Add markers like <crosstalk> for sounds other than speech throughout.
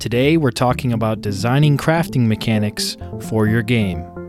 Today we're talking about designing crafting mechanics for your game.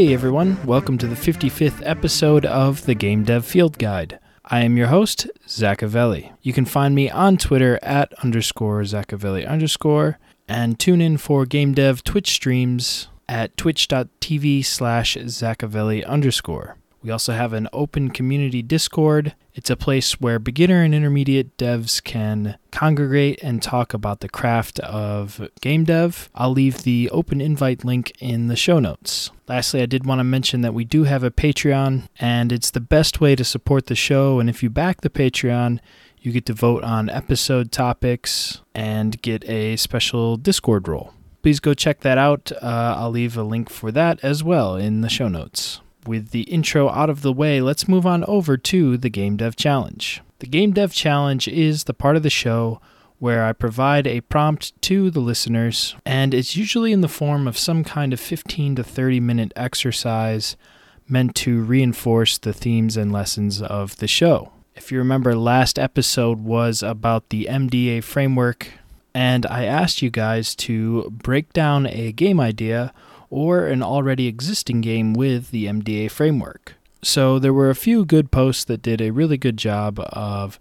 Hey everyone, welcome to the 55th episode of the Game Dev Field Guide. I am your host, Zackavelli. You can find me on Twitter at underscore Zackavelli underscore and tune in for Game Dev Twitch streams at twitch.tv slash Zackavelli underscore. We also have an open community Discord. It's a place where beginner and intermediate devs can congregate and talk about the craft of game dev. I'll leave the open invite link in the show notes. Lastly, I did want to mention that we do have a Patreon, and it's the best way to support the show. And if you back the Patreon, you get to vote on episode topics and get a special Discord role. Please go check that out. Uh, I'll leave a link for that as well in the show notes with the intro out of the way, let's move on over to the Game Dev Challenge. The Game Dev Challenge is the part of the show where I provide a prompt to the listeners, and it's usually in the form of some kind of 15 to 30 minute exercise meant to reinforce the themes and lessons of the show. If you remember, last episode was about the MDA framework, and I asked you guys to break down a game idea or an already existing game with the MDA framework. So there were a few good posts that did a really good job of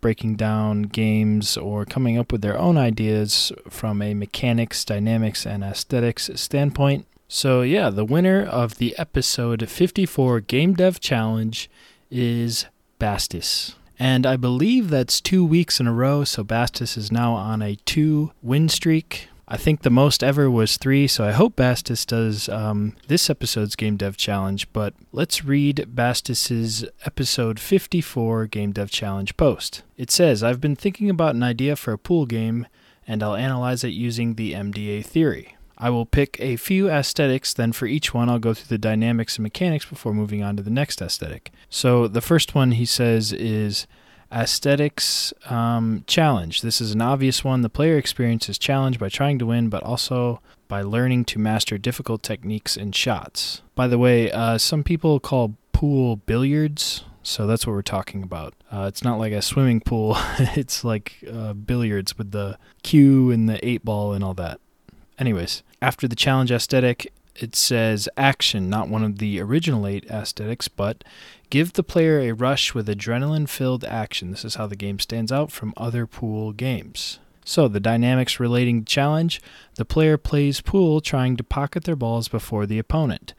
breaking down games or coming up with their own ideas from a mechanics, dynamics, and aesthetics standpoint. So, yeah, the winner of the episode 54 Game Dev Challenge is Bastis. And I believe that's two weeks in a row, so Bastis is now on a two win streak. I think the most ever was three, so I hope Bastis does um, this episode's Game Dev Challenge. But let's read Bastis's episode 54 Game Dev Challenge post. It says, I've been thinking about an idea for a pool game, and I'll analyze it using the MDA theory. I will pick a few aesthetics, then for each one, I'll go through the dynamics and mechanics before moving on to the next aesthetic. So the first one he says is Aesthetics um, challenge. This is an obvious one. The player experiences challenge by trying to win, but also by learning to master difficult techniques and shots. By the way, uh, some people call pool billiards, so that's what we're talking about. Uh, it's not like a swimming pool, <laughs> it's like uh, billiards with the cue and the eight ball and all that. Anyways, after the challenge aesthetic, it says action, not one of the original eight aesthetics, but give the player a rush with adrenaline filled action. This is how the game stands out from other pool games. So, the dynamics relating challenge the player plays pool trying to pocket their balls before the opponent.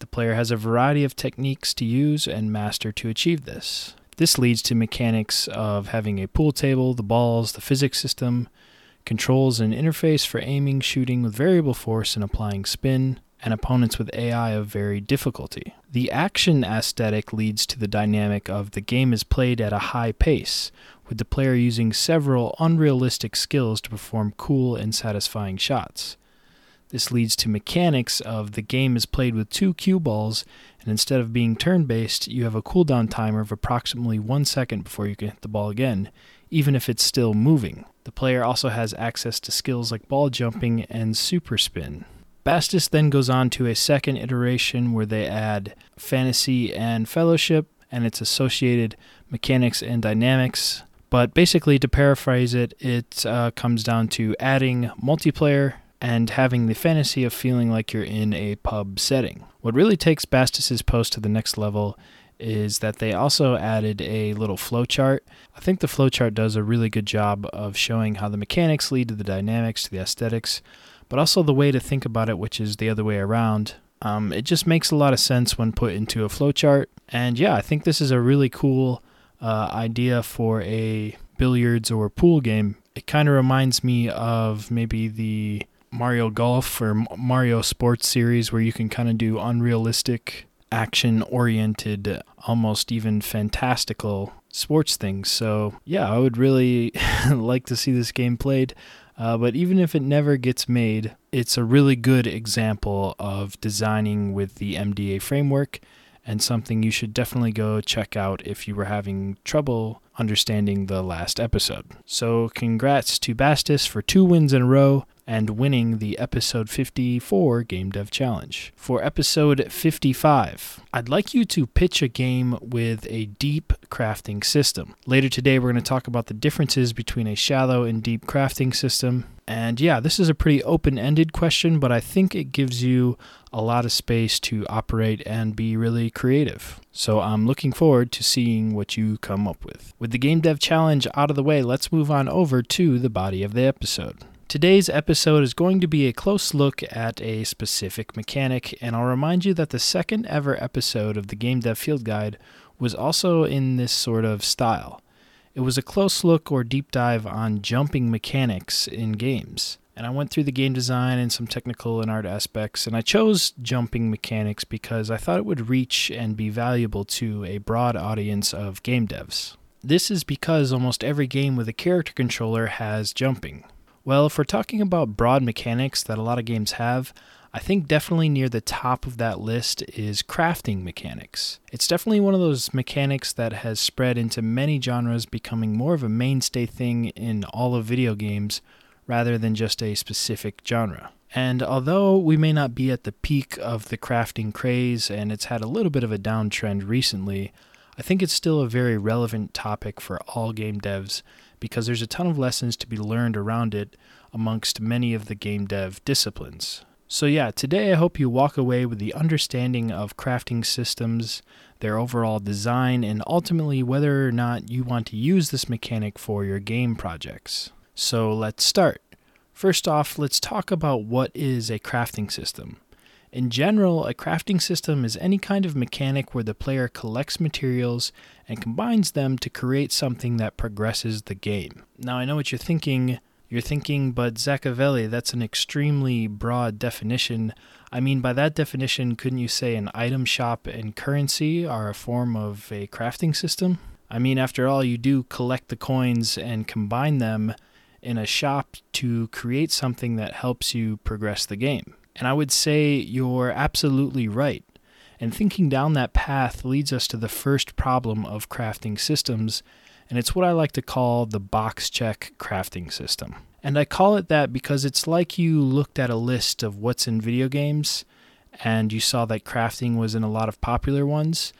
The player has a variety of techniques to use and master to achieve this. This leads to mechanics of having a pool table, the balls, the physics system, controls and interface for aiming, shooting with variable force, and applying spin, and opponents with AI of varied difficulty. The action aesthetic leads to the dynamic of the game is played at a high pace, with the player using several unrealistic skills to perform cool and satisfying shots. This leads to mechanics of the game is played with two cue balls, and instead of being turn based, you have a cooldown timer of approximately one second before you can hit the ball again, even if it's still moving. The player also has access to skills like ball jumping and super spin. Bastis then goes on to a second iteration where they add fantasy and fellowship and its associated mechanics and dynamics. But basically, to paraphrase it, it uh, comes down to adding multiplayer and having the fantasy of feeling like you're in a pub setting. What really takes Bastis's post to the next level is that they also added a little flowchart. I think the flowchart does a really good job of showing how the mechanics lead to the dynamics, to the aesthetics, but also the way to think about it, which is the other way around. Um, it just makes a lot of sense when put into a flowchart. And yeah, I think this is a really cool uh, idea for a billiards or pool game. It kind of reminds me of maybe the Mario Golf or Mario Sports series where you can kind of do unrealistic action oriented, almost even fantastical sports things. So, yeah, I would really <laughs> like to see this game played. Uh, but even if it never gets made, it's a really good example of designing with the MDA framework and something you should definitely go check out if you were having trouble understanding the last episode. So, congrats to Bastis for two wins in a row and winning the episode 54 Game Dev Challenge. For episode 55, I'd like you to pitch a game with a deep crafting system. Later today, we're going to talk about the differences between a shallow and deep crafting system. And yeah, this is a pretty open ended question, but I think it gives you a lot of space to operate and be really creative. So I'm looking forward to seeing what you come up with. With the Game Dev Challenge out of the way, let's move on over to the body of the episode. Today's episode is going to be a close look at a specific mechanic, and I'll remind you that the second ever episode of the Game Dev Field Guide was also in this sort of style. It was a close look or deep dive on jumping mechanics in games. And I went through the game design and some technical and art aspects, and I chose jumping mechanics because I thought it would reach and be valuable to a broad audience of game devs. This is because almost every game with a character controller has jumping. Well, if we're talking about broad mechanics that a lot of games have, I think definitely near the top of that list is crafting mechanics. It's definitely one of those mechanics that has spread into many genres, becoming more of a mainstay thing in all of video games rather than just a specific genre. And although we may not be at the peak of the crafting craze and it's had a little bit of a downtrend recently, I think it's still a very relevant topic for all game devs because there's a ton of lessons to be learned around it amongst many of the game dev disciplines. So, yeah, today I hope you walk away with the understanding of crafting systems, their overall design, and ultimately whether or not you want to use this mechanic for your game projects. So, let's start. First off, let's talk about what is a crafting system. In general, a crafting system is any kind of mechanic where the player collects materials and combines them to create something that progresses the game. Now, I know what you're thinking. You're thinking, but Zackavelli, that's an extremely broad definition. I mean, by that definition, couldn't you say an item shop and currency are a form of a crafting system? I mean, after all, you do collect the coins and combine them in a shop to create something that helps you progress the game. And I would say you're absolutely right. And thinking down that path leads us to the first problem of crafting systems, and it's what I like to call the box check crafting system. And I call it that because it's like you looked at a list of what's in video games and you saw that crafting was in a lot of popular ones,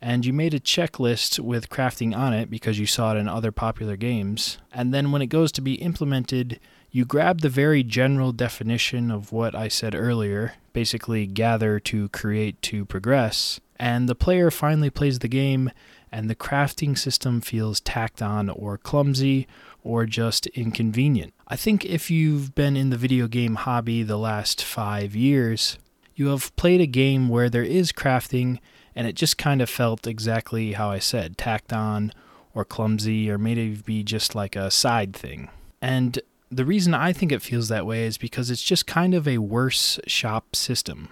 and you made a checklist with crafting on it because you saw it in other popular games. And then when it goes to be implemented, you grab the very general definition of what I said earlier basically, gather to create to progress, and the player finally plays the game, and the crafting system feels tacked on or clumsy or just inconvenient. I think if you've been in the video game hobby the last five years, you have played a game where there is crafting and it just kind of felt exactly how I said tacked on or clumsy or maybe just like a side thing. And the reason I think it feels that way is because it's just kind of a worse shop system.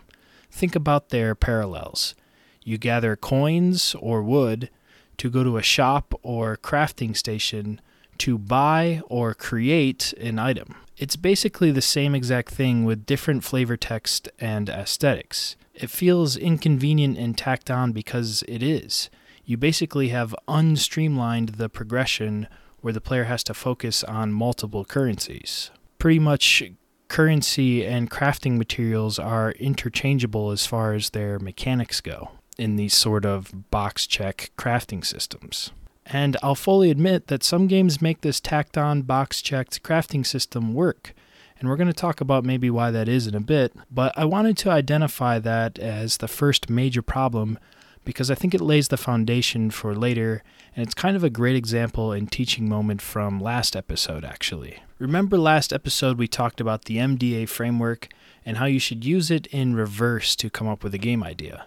Think about their parallels. You gather coins or wood to go to a shop or crafting station to buy or create an item. It's basically the same exact thing with different flavor text and aesthetics. It feels inconvenient and tacked on because it is. You basically have unstreamlined the progression where the player has to focus on multiple currencies. Pretty much currency and crafting materials are interchangeable as far as their mechanics go in these sort of box check crafting systems. And I'll fully admit that some games make this tacked on box checked crafting system work. And we're going to talk about maybe why that is in a bit, but I wanted to identify that as the first major problem because I think it lays the foundation for later, and it's kind of a great example and teaching moment from last episode, actually. Remember, last episode we talked about the MDA framework and how you should use it in reverse to come up with a game idea.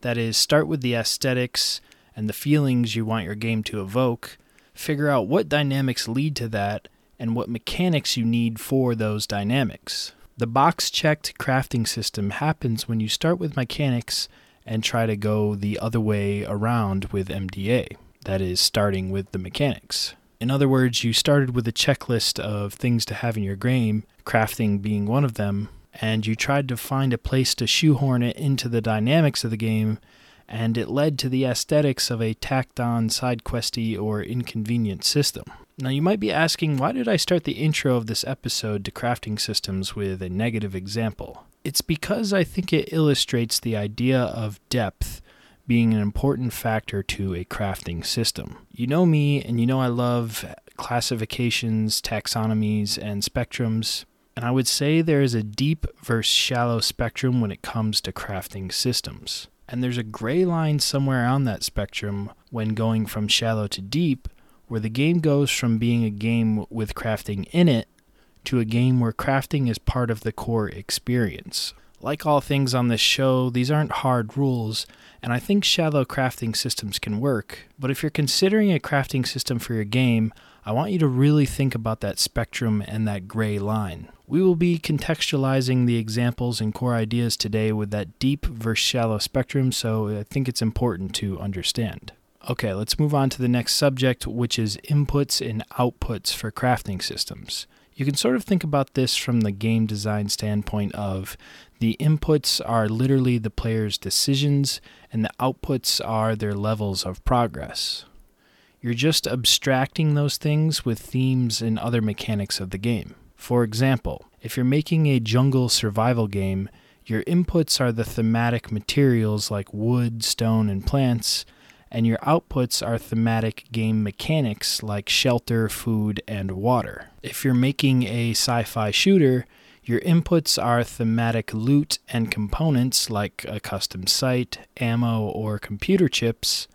That is, start with the aesthetics and the feelings you want your game to evoke, figure out what dynamics lead to that, and what mechanics you need for those dynamics. The box checked crafting system happens when you start with mechanics and try to go the other way around with MDA, that is, starting with the mechanics. In other words, you started with a checklist of things to have in your game, crafting being one of them, and you tried to find a place to shoehorn it into the dynamics of the game, and it led to the aesthetics of a tacked on side questy or inconvenient system. Now, you might be asking, why did I start the intro of this episode to crafting systems with a negative example? It's because I think it illustrates the idea of depth being an important factor to a crafting system. You know me, and you know I love classifications, taxonomies, and spectrums. And I would say there is a deep versus shallow spectrum when it comes to crafting systems. And there's a gray line somewhere on that spectrum when going from shallow to deep, where the game goes from being a game with crafting in it to a game where crafting is part of the core experience. Like all things on this show, these aren't hard rules, and I think shallow crafting systems can work. But if you're considering a crafting system for your game, I want you to really think about that spectrum and that gray line. We will be contextualizing the examples and core ideas today with that deep versus shallow spectrum, so I think it's important to understand. Okay, let's move on to the next subject, which is inputs and outputs for crafting systems. You can sort of think about this from the game design standpoint of the inputs are literally the player's decisions, and the outputs are their levels of progress. You're just abstracting those things with themes and other mechanics of the game. For example, if you're making a jungle survival game, your inputs are the thematic materials like wood, stone, and plants, and your outputs are thematic game mechanics like shelter, food, and water. If you're making a sci fi shooter, your inputs are thematic loot and components like a custom sight, ammo, or computer chips,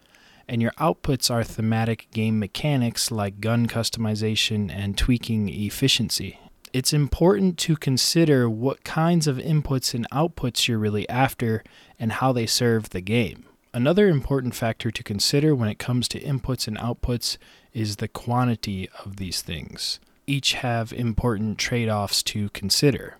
and your outputs are thematic game mechanics like gun customization and tweaking efficiency. It's important to consider what kinds of inputs and outputs you're really after and how they serve the game. Another important factor to consider when it comes to inputs and outputs is the quantity of these things each have important trade offs to consider.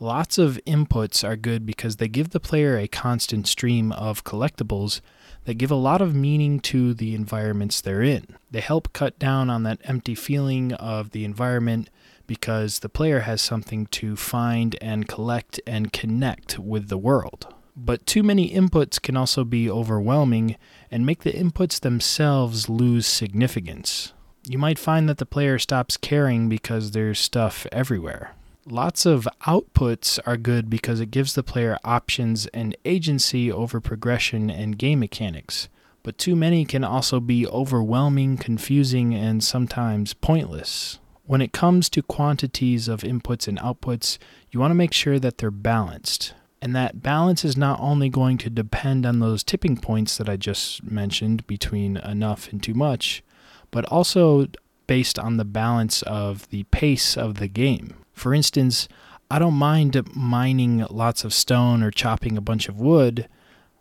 Lots of inputs are good because they give the player a constant stream of collectibles that give a lot of meaning to the environments they're in. They help cut down on that empty feeling of the environment because the player has something to find and collect and connect with the world. But too many inputs can also be overwhelming and make the inputs themselves lose significance you might find that the player stops caring because there's stuff everywhere. Lots of outputs are good because it gives the player options and agency over progression and game mechanics, but too many can also be overwhelming, confusing, and sometimes pointless. When it comes to quantities of inputs and outputs, you want to make sure that they're balanced. And that balance is not only going to depend on those tipping points that I just mentioned between enough and too much, but also based on the balance of the pace of the game. For instance, I don't mind mining lots of stone or chopping a bunch of wood,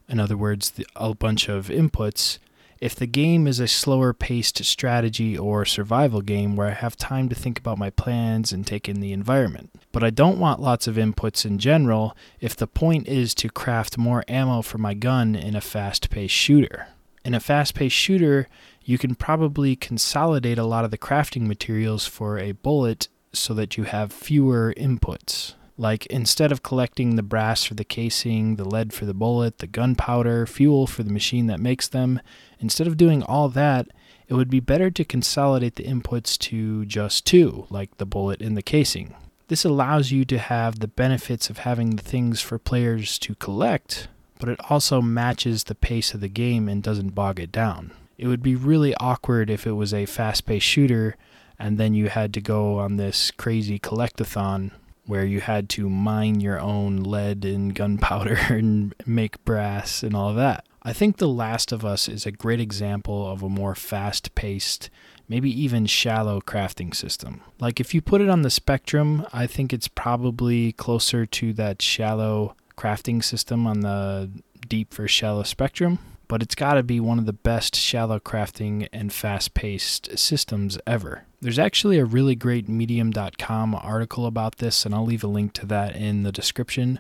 in other words, a bunch of inputs, if the game is a slower paced strategy or survival game where I have time to think about my plans and take in the environment. But I don't want lots of inputs in general if the point is to craft more ammo for my gun in a fast paced shooter. In a fast paced shooter, you can probably consolidate a lot of the crafting materials for a bullet so that you have fewer inputs. Like instead of collecting the brass for the casing, the lead for the bullet, the gunpowder, fuel for the machine that makes them, instead of doing all that, it would be better to consolidate the inputs to just two, like the bullet and the casing. This allows you to have the benefits of having the things for players to collect, but it also matches the pace of the game and doesn't bog it down. It would be really awkward if it was a fast paced shooter and then you had to go on this crazy collectathon where you had to mine your own lead and gunpowder <laughs> and make brass and all of that. I think The Last of Us is a great example of a more fast paced, maybe even shallow crafting system. Like, if you put it on the spectrum, I think it's probably closer to that shallow crafting system on the deep for shallow spectrum but it's got to be one of the best shallow crafting and fast paced systems ever. There's actually a really great Medium.com article about this, and I'll leave a link to that in the description.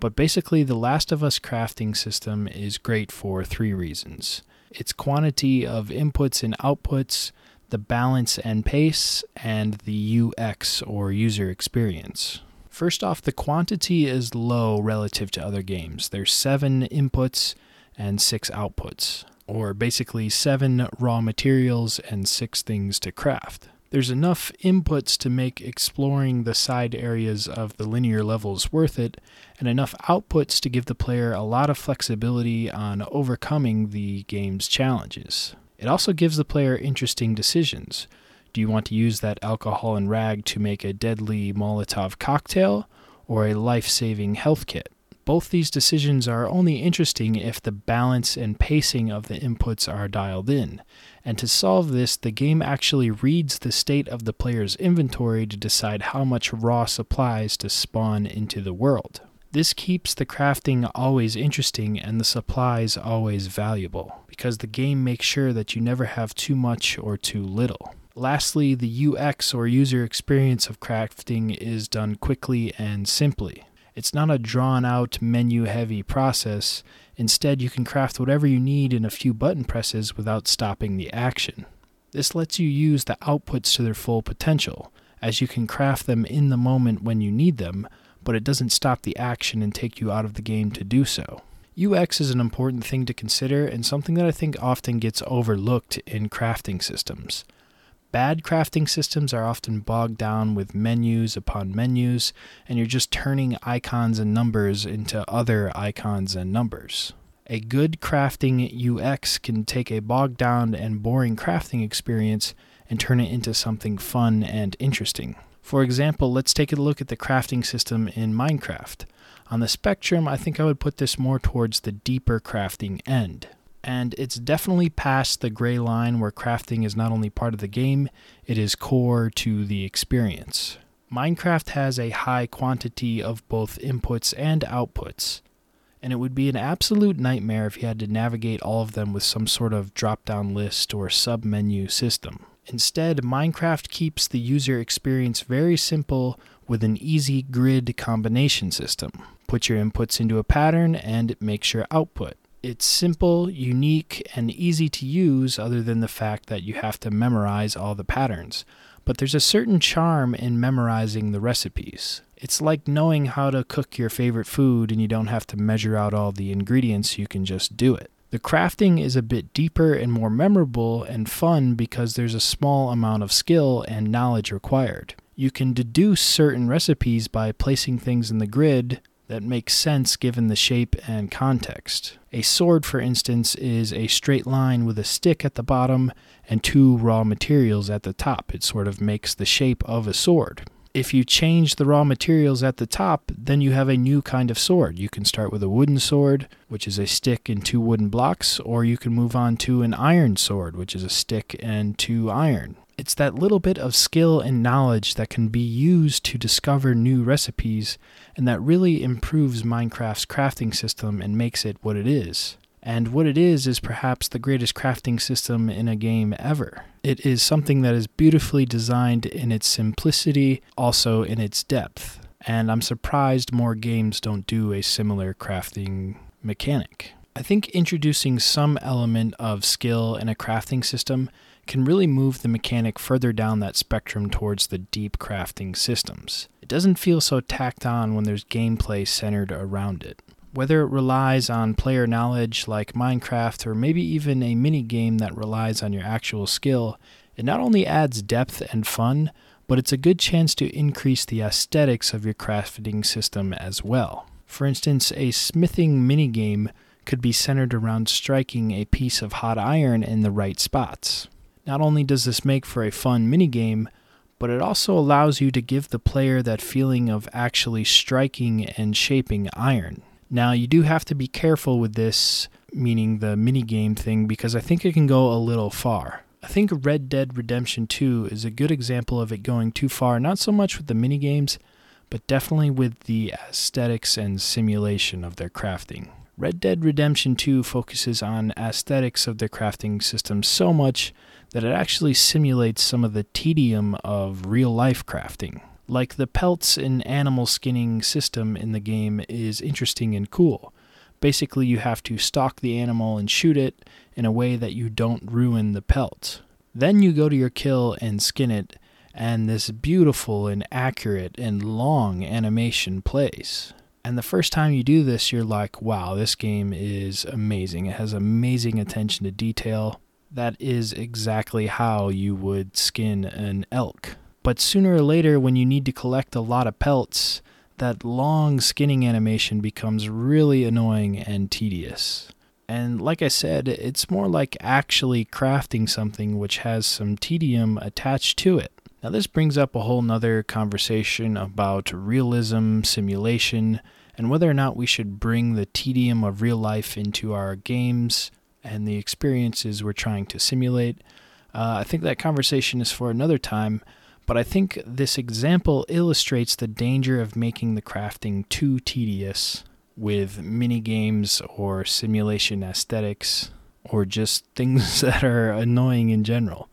But basically, the Last of Us crafting system is great for three reasons its quantity of inputs and outputs, the balance and pace, and the UX or user experience. First off, the quantity is low relative to other games. There's seven inputs and six outputs, or basically seven raw materials and six things to craft. There's enough inputs to make exploring the side areas of the linear levels worth it, and enough outputs to give the player a lot of flexibility on overcoming the game's challenges. It also gives the player interesting decisions. Do you want to use that alcohol and rag to make a deadly Molotov cocktail or a life saving health kit? Both these decisions are only interesting if the balance and pacing of the inputs are dialed in. And to solve this, the game actually reads the state of the player's inventory to decide how much raw supplies to spawn into the world. This keeps the crafting always interesting and the supplies always valuable, because the game makes sure that you never have too much or too little. Lastly, the UX or user experience of crafting is done quickly and simply. It's not a drawn out, menu heavy process. Instead, you can craft whatever you need in a few button presses without stopping the action. This lets you use the outputs to their full potential, as you can craft them in the moment when you need them, but it doesn't stop the action and take you out of the game to do so. UX is an important thing to consider and something that I think often gets overlooked in crafting systems. Bad crafting systems are often bogged down with menus upon menus, and you're just turning icons and numbers into other icons and numbers. A good crafting UX can take a bogged down and boring crafting experience and turn it into something fun and interesting. For example, let's take a look at the crafting system in Minecraft. On the spectrum, I think I would put this more towards the deeper crafting end and it's definitely past the gray line where crafting is not only part of the game, it is core to the experience. Minecraft has a high quantity of both inputs and outputs, and it would be an absolute nightmare if you had to navigate all of them with some sort of drop down list or sub menu system. Instead, Minecraft keeps the user experience very simple with an easy grid combination system. Put your inputs into a pattern and it makes your output. It's simple, unique, and easy to use, other than the fact that you have to memorize all the patterns. But there's a certain charm in memorizing the recipes. It's like knowing how to cook your favorite food and you don't have to measure out all the ingredients, you can just do it. The crafting is a bit deeper and more memorable and fun because there's a small amount of skill and knowledge required. You can deduce certain recipes by placing things in the grid that makes sense given the shape and context. A sword, for instance, is a straight line with a stick at the bottom and two raw materials at the top. It sort of makes the shape of a sword. If you change the raw materials at the top, then you have a new kind of sword. You can start with a wooden sword, which is a stick and two wooden blocks, or you can move on to an iron sword, which is a stick and two iron. It's that little bit of skill and knowledge that can be used to discover new recipes and that really improves Minecraft's crafting system and makes it what it is. And what it is is perhaps the greatest crafting system in a game ever. It is something that is beautifully designed in its simplicity, also in its depth. And I'm surprised more games don't do a similar crafting mechanic. I think introducing some element of skill in a crafting system can really move the mechanic further down that spectrum towards the deep crafting systems. It doesn't feel so tacked on when there's gameplay centered around it. Whether it relies on player knowledge like Minecraft or maybe even a mini game that relies on your actual skill, it not only adds depth and fun, but it's a good chance to increase the aesthetics of your crafting system as well. For instance, a smithing mini game could be centered around striking a piece of hot iron in the right spots. Not only does this make for a fun minigame, but it also allows you to give the player that feeling of actually striking and shaping iron. Now, you do have to be careful with this, meaning the minigame thing, because I think it can go a little far. I think Red Dead Redemption 2 is a good example of it going too far, not so much with the minigames, but definitely with the aesthetics and simulation of their crafting. Red Dead Redemption 2 focuses on aesthetics of the crafting system so much that it actually simulates some of the tedium of real life crafting. Like the pelts and animal skinning system in the game is interesting and cool. Basically, you have to stalk the animal and shoot it in a way that you don't ruin the pelt. Then you go to your kill and skin it, and this beautiful and accurate and long animation plays. And the first time you do this, you're like, wow, this game is amazing. It has amazing attention to detail. That is exactly how you would skin an elk. But sooner or later, when you need to collect a lot of pelts, that long skinning animation becomes really annoying and tedious. And like I said, it's more like actually crafting something which has some tedium attached to it. Now, this brings up a whole nother conversation about realism, simulation, and whether or not we should bring the tedium of real life into our games and the experiences we're trying to simulate. Uh, I think that conversation is for another time, but I think this example illustrates the danger of making the crafting too tedious with mini games or simulation aesthetics or just <laughs> things that are annoying in general.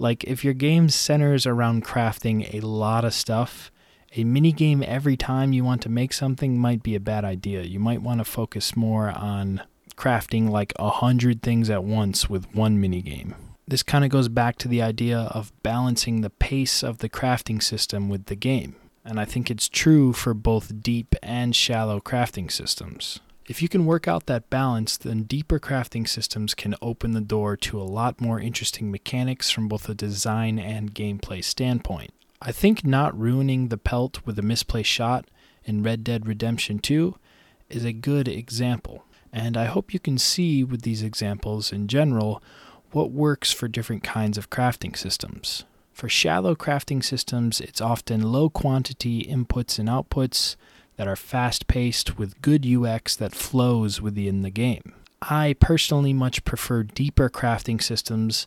Like if your game centers around crafting a lot of stuff, a mini game every time you want to make something might be a bad idea. You might want to focus more on crafting like a hundred things at once with one mini game. This kind of goes back to the idea of balancing the pace of the crafting system with the game and I think it's true for both deep and shallow crafting systems. If you can work out that balance, then deeper crafting systems can open the door to a lot more interesting mechanics from both a design and gameplay standpoint. I think not ruining the pelt with a misplaced shot in Red Dead Redemption 2 is a good example, and I hope you can see with these examples in general what works for different kinds of crafting systems. For shallow crafting systems, it's often low quantity inputs and outputs that are fast paced with good UX that flows within the game. I personally much prefer deeper crafting systems,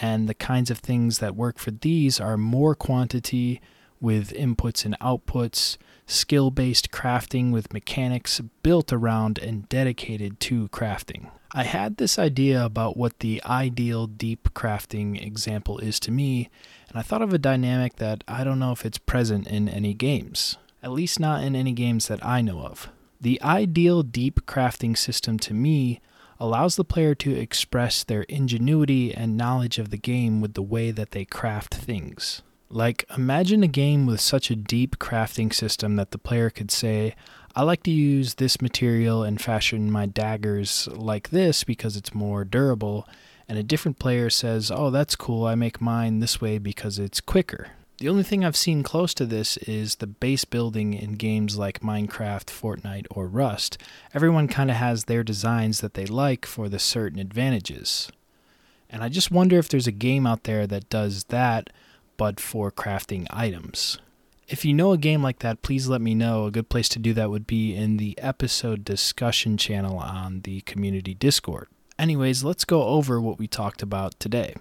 and the kinds of things that work for these are more quantity with inputs and outputs, skill based crafting with mechanics built around and dedicated to crafting. I had this idea about what the ideal deep crafting example is to me, and I thought of a dynamic that I don't know if it's present in any games, at least not in any games that I know of. The ideal deep crafting system to me allows the player to express their ingenuity and knowledge of the game with the way that they craft things. Like, imagine a game with such a deep crafting system that the player could say, I like to use this material and fashion my daggers like this because it's more durable, and a different player says, Oh, that's cool, I make mine this way because it's quicker. The only thing I've seen close to this is the base building in games like Minecraft, Fortnite, or Rust. Everyone kind of has their designs that they like for the certain advantages. And I just wonder if there's a game out there that does that, but for crafting items. If you know a game like that, please let me know. A good place to do that would be in the episode discussion channel on the community Discord. Anyways, let's go over what we talked about today.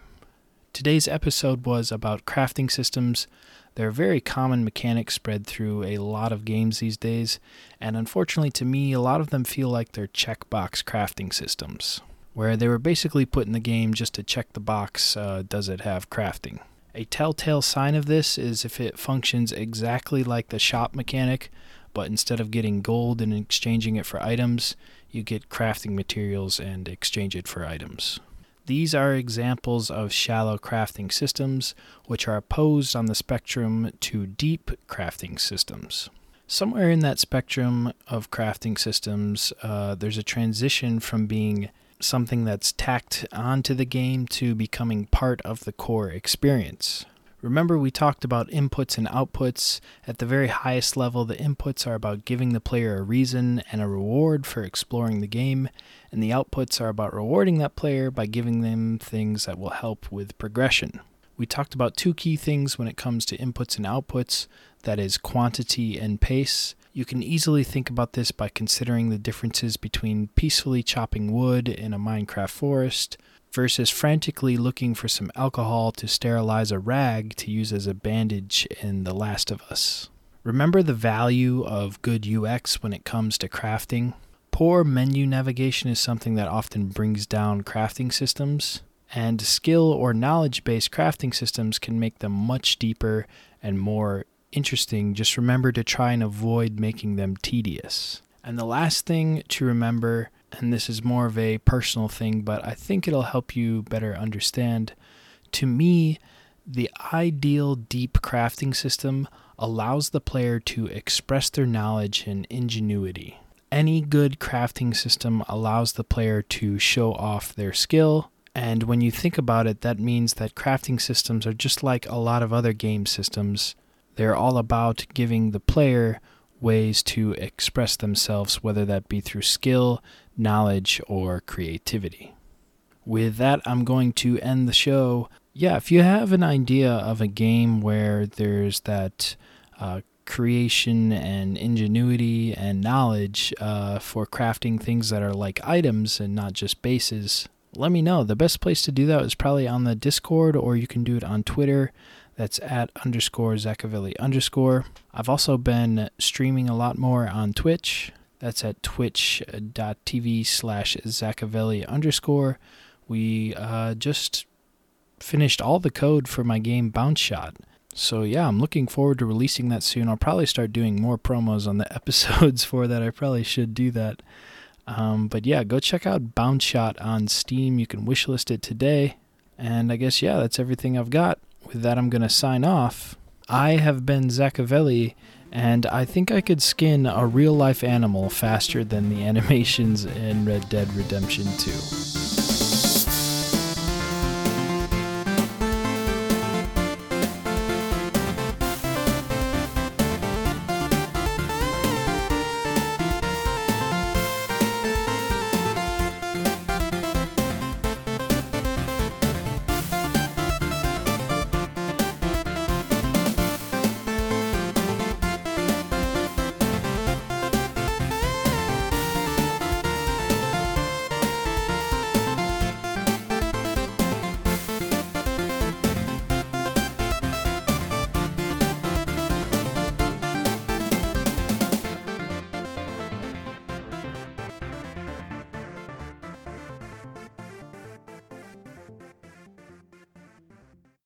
Today's episode was about crafting systems. They're a very common mechanic spread through a lot of games these days, and unfortunately to me, a lot of them feel like they're checkbox crafting systems, where they were basically put in the game just to check the box uh, does it have crafting? A telltale sign of this is if it functions exactly like the shop mechanic, but instead of getting gold and exchanging it for items, you get crafting materials and exchange it for items. These are examples of shallow crafting systems, which are opposed on the spectrum to deep crafting systems. Somewhere in that spectrum of crafting systems, uh, there's a transition from being something that's tacked onto the game to becoming part of the core experience. Remember, we talked about inputs and outputs. At the very highest level, the inputs are about giving the player a reason and a reward for exploring the game, and the outputs are about rewarding that player by giving them things that will help with progression. We talked about two key things when it comes to inputs and outputs that is, quantity and pace. You can easily think about this by considering the differences between peacefully chopping wood in a Minecraft forest versus frantically looking for some alcohol to sterilize a rag to use as a bandage in The Last of Us. Remember the value of good UX when it comes to crafting? Poor menu navigation is something that often brings down crafting systems, and skill or knowledge based crafting systems can make them much deeper and more interesting. Just remember to try and avoid making them tedious. And the last thing to remember and this is more of a personal thing, but I think it'll help you better understand. To me, The ideal deep crafting system allows the player to express their knowledge and ingenuity. Any good crafting system allows the player to show off their skill, and when you think about it, that means that crafting systems are just like a lot of other game systems. They're all about giving the player ways to express themselves, whether that be through skill, knowledge, or creativity. With that, I'm going to end the show. Yeah, if you have an idea of a game where there's that uh, creation and ingenuity and knowledge uh, for crafting things that are like items and not just bases, let me know. The best place to do that is probably on the Discord, or you can do it on Twitter. That's at underscore Zackavelli underscore. I've also been streaming a lot more on Twitch. That's at twitch.tv slash Zackavelli underscore. We uh, just finished all the code for my game Bounce Shot. So yeah, I'm looking forward to releasing that soon. I'll probably start doing more promos on the <laughs> episodes for that. I probably should do that. Um, but yeah, go check out Bounce Shot on Steam. You can wishlist it today. And I guess yeah, that's everything I've got. With that, I'm gonna sign off. I have been Zackavelli, and I think I could skin a real life animal faster than the <laughs> animations in Red Dead Redemption 2.